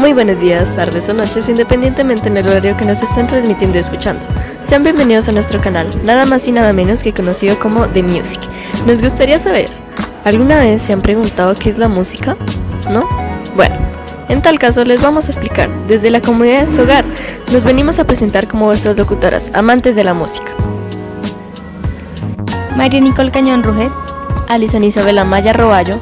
Muy buenos días, tardes o noches, independientemente en el horario que nos estén transmitiendo y escuchando. Sean bienvenidos a nuestro canal, nada más y nada menos que conocido como The Music. Nos gustaría saber, ¿alguna vez se han preguntado qué es la música? ¿No? Bueno, en tal caso les vamos a explicar. Desde la comunidad de su hogar, nos venimos a presentar como vuestras locutoras, amantes de la música. María Nicole Cañón Ruget, Alison Isabela Maya Roballo,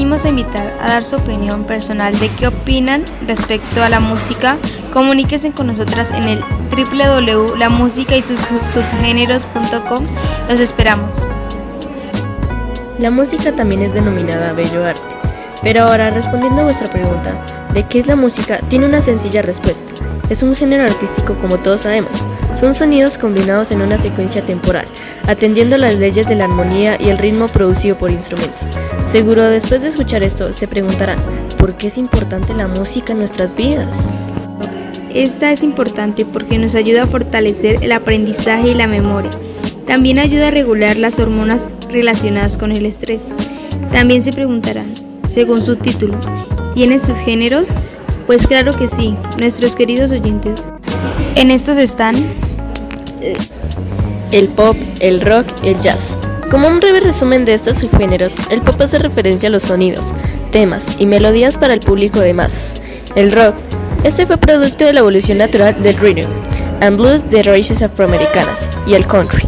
A invitar a dar su opinión personal de qué opinan respecto a la música. Comuníquense con nosotras en el www.lamusica y sus subgéneros.com. Los esperamos. La música también es denominada bello arte. Pero ahora, respondiendo a vuestra pregunta de qué es la música, tiene una sencilla respuesta. Es un género artístico como todos sabemos. Son sonidos combinados en una secuencia temporal, atendiendo las leyes de la armonía y el ritmo producido por instrumentos. Seguro después de escuchar esto se preguntarán, ¿por qué es importante la música en nuestras vidas? Esta es importante porque nos ayuda a fortalecer el aprendizaje y la memoria. También ayuda a regular las hormonas relacionadas con el estrés. También se preguntarán, según su título, ¿tiene sus géneros? Pues claro que sí, nuestros queridos oyentes. En estos están el pop, el rock, el jazz. Como un breve resumen de estos subgéneros, el pop hace referencia a los sonidos, temas y melodías para el público de masas. El rock, este fue producto de la evolución natural del rhythm and blues de raíces afroamericanas y el country.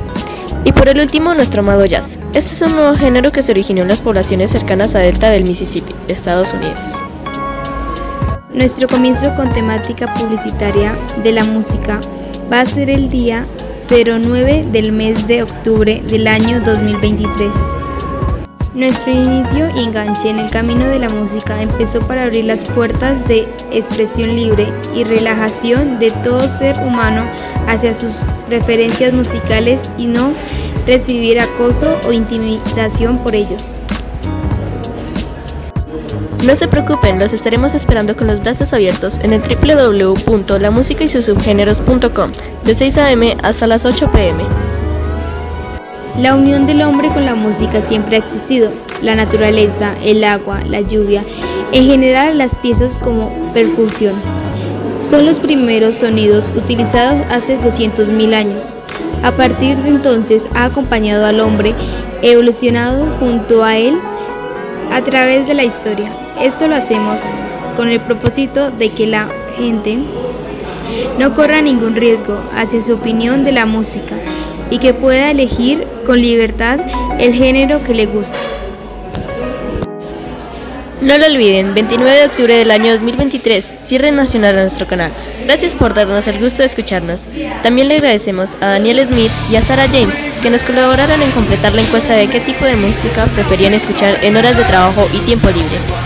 Y por el último, nuestro amado jazz. Este es un nuevo género que se originó en las poblaciones cercanas a Delta del Mississippi, Estados Unidos. Nuestro comienzo con temática publicitaria de la música va a ser el día 09 del mes de octubre del año 2023. Nuestro inicio y enganche en el camino de la música empezó para abrir las puertas de expresión libre y relajación de todo ser humano hacia sus preferencias musicales y no recibir acoso o intimidación por ellos. No se preocupen, los estaremos esperando con los brazos abiertos en el www.lamusicaysusubgéneros.com de 6 a.m. hasta las 8 p.m. La unión del hombre con la música siempre ha existido. La naturaleza, el agua, la lluvia, en general las piezas como percusión, son los primeros sonidos utilizados hace 200.000 años. A partir de entonces ha acompañado al hombre, evolucionado junto a él a través de la historia. Esto lo hacemos con el propósito de que la gente no corra ningún riesgo hacia su opinión de la música y que pueda elegir con libertad el género que le guste. No lo olviden, 29 de octubre del año 2023, cierre nacional a nuestro canal. Gracias por darnos el gusto de escucharnos. También le agradecemos a Daniel Smith y a Sarah James que nos colaboraron en completar la encuesta de qué tipo de música preferían escuchar en horas de trabajo y tiempo libre.